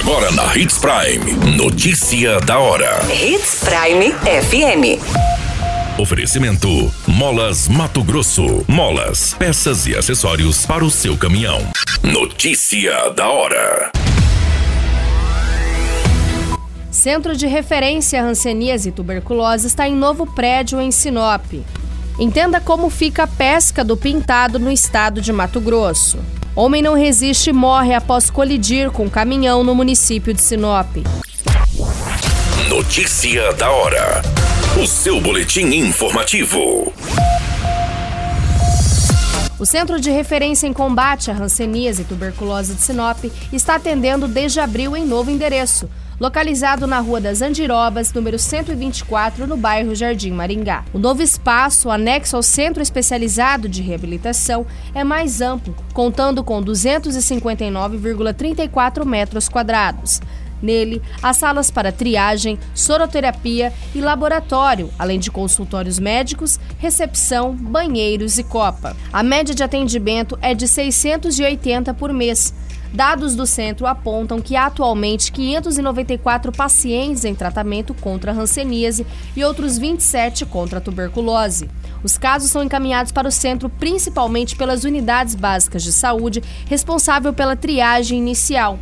Agora na Hits Prime. Notícia da hora. Hits Prime FM. Oferecimento: Molas Mato Grosso. Molas, peças e acessórios para o seu caminhão. Notícia da hora. Centro de Referência Hanseníase e Tuberculose está em novo prédio em Sinop. Entenda como fica a pesca do pintado no estado de Mato Grosso. Homem não resiste e morre após colidir com um caminhão no município de Sinop. Notícia da hora. O seu boletim informativo. O Centro de Referência em Combate à Hanseníase e Tuberculose de Sinop está atendendo desde abril em novo endereço, localizado na Rua das Andirobas, número 124, no bairro Jardim Maringá. O novo espaço, anexo ao Centro Especializado de Reabilitação, é mais amplo, contando com 259,34 metros quadrados. Nele, há salas para triagem, soroterapia e laboratório, além de consultórios médicos, recepção, banheiros e copa. A média de atendimento é de 680 por mês. Dados do centro apontam que atualmente 594 pacientes em tratamento contra hanseníase e outros 27 contra a tuberculose. Os casos são encaminhados para o centro principalmente pelas unidades básicas de saúde, responsável pela triagem inicial.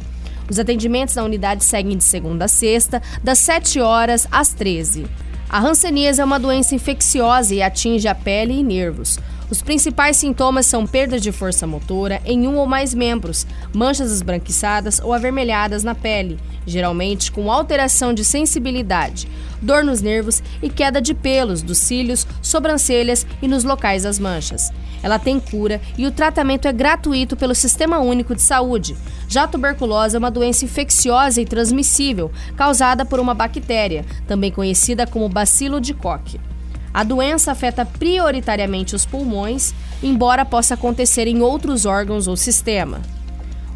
Os atendimentos na unidade seguem de segunda a sexta, das 7 horas às 13. A hanseníase é uma doença infecciosa e atinge a pele e nervos. Os principais sintomas são perda de força motora em um ou mais membros, manchas esbranquiçadas ou avermelhadas na pele, geralmente com alteração de sensibilidade, dor nos nervos e queda de pelos dos cílios, sobrancelhas e nos locais das manchas. Ela tem cura e o tratamento é gratuito pelo Sistema Único de Saúde. Já a tuberculose é uma doença infecciosa e transmissível, causada por uma bactéria, também conhecida como bacilo de Koch. A doença afeta prioritariamente os pulmões, embora possa acontecer em outros órgãos ou sistema.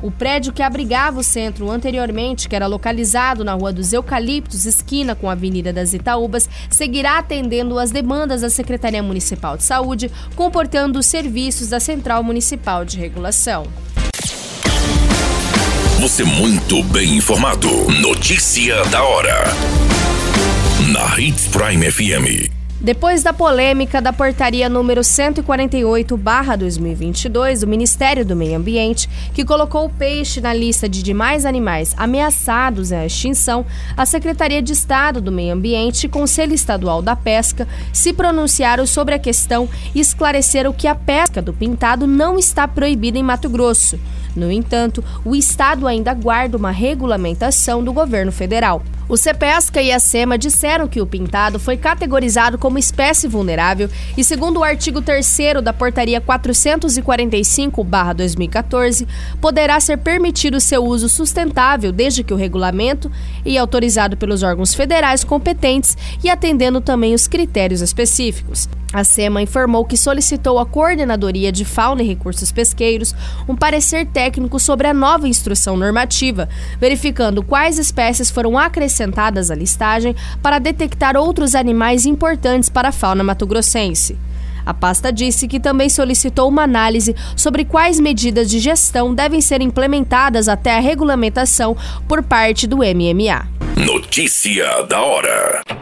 O prédio que abrigava o centro anteriormente, que era localizado na Rua dos Eucaliptos, esquina com a Avenida das Itaúbas, seguirá atendendo às demandas da Secretaria Municipal de Saúde, comportando os serviços da Central Municipal de Regulação. Você muito bem informado. Notícia da hora. Na Hits Prime FM. Depois da polêmica da portaria número 148/2022 do Ministério do Meio Ambiente, que colocou o peixe na lista de demais animais ameaçados à extinção, a Secretaria de Estado do Meio Ambiente e Conselho Estadual da Pesca se pronunciaram sobre a questão e esclareceram que a pesca do pintado não está proibida em Mato Grosso. No entanto, o estado ainda guarda uma regulamentação do governo federal. O CEPESCA e a SEMA disseram que o pintado foi categorizado como espécie vulnerável e, segundo o artigo 3 da Portaria 445-2014, poderá ser permitido seu uso sustentável desde que o regulamento e autorizado pelos órgãos federais competentes e atendendo também os critérios específicos. A SEMA informou que solicitou à Coordenadoria de Fauna e Recursos Pesqueiros um parecer técnico sobre a nova instrução normativa, verificando quais espécies foram acrescentadas à listagem para detectar outros animais importantes para a fauna matogrossense. A pasta disse que também solicitou uma análise sobre quais medidas de gestão devem ser implementadas até a regulamentação por parte do MMA. Notícia da hora.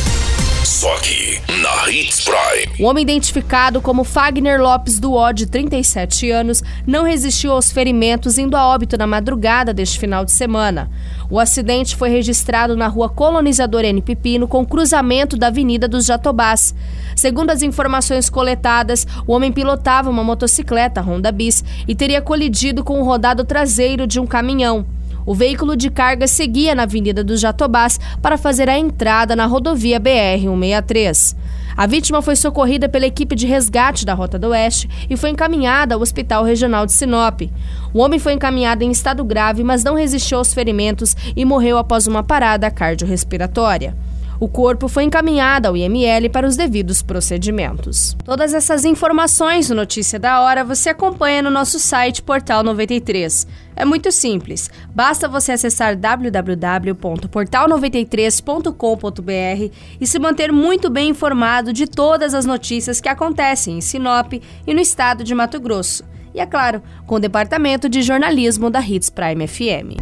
Só aqui, na Hits Prime. O homem identificado como Fagner Lopes do Ó, de 37 anos, não resistiu aos ferimentos, indo a óbito na madrugada deste final de semana. O acidente foi registrado na rua Colonizador N. Pipino, com cruzamento da Avenida dos Jatobás. Segundo as informações coletadas, o homem pilotava uma motocicleta Honda Bis e teria colidido com o rodado traseiro de um caminhão. O veículo de carga seguia na Avenida dos Jatobás para fazer a entrada na rodovia BR-163. A vítima foi socorrida pela equipe de resgate da Rota do Oeste e foi encaminhada ao Hospital Regional de Sinop. O homem foi encaminhado em estado grave, mas não resistiu aos ferimentos e morreu após uma parada cardiorrespiratória. O corpo foi encaminhado ao IML para os devidos procedimentos. Todas essas informações no Notícia da Hora você acompanha no nosso site Portal 93. É muito simples, basta você acessar www.portal93.com.br e se manter muito bem informado de todas as notícias que acontecem em Sinop e no estado de Mato Grosso. E é claro, com o departamento de jornalismo da Hits Prime FM.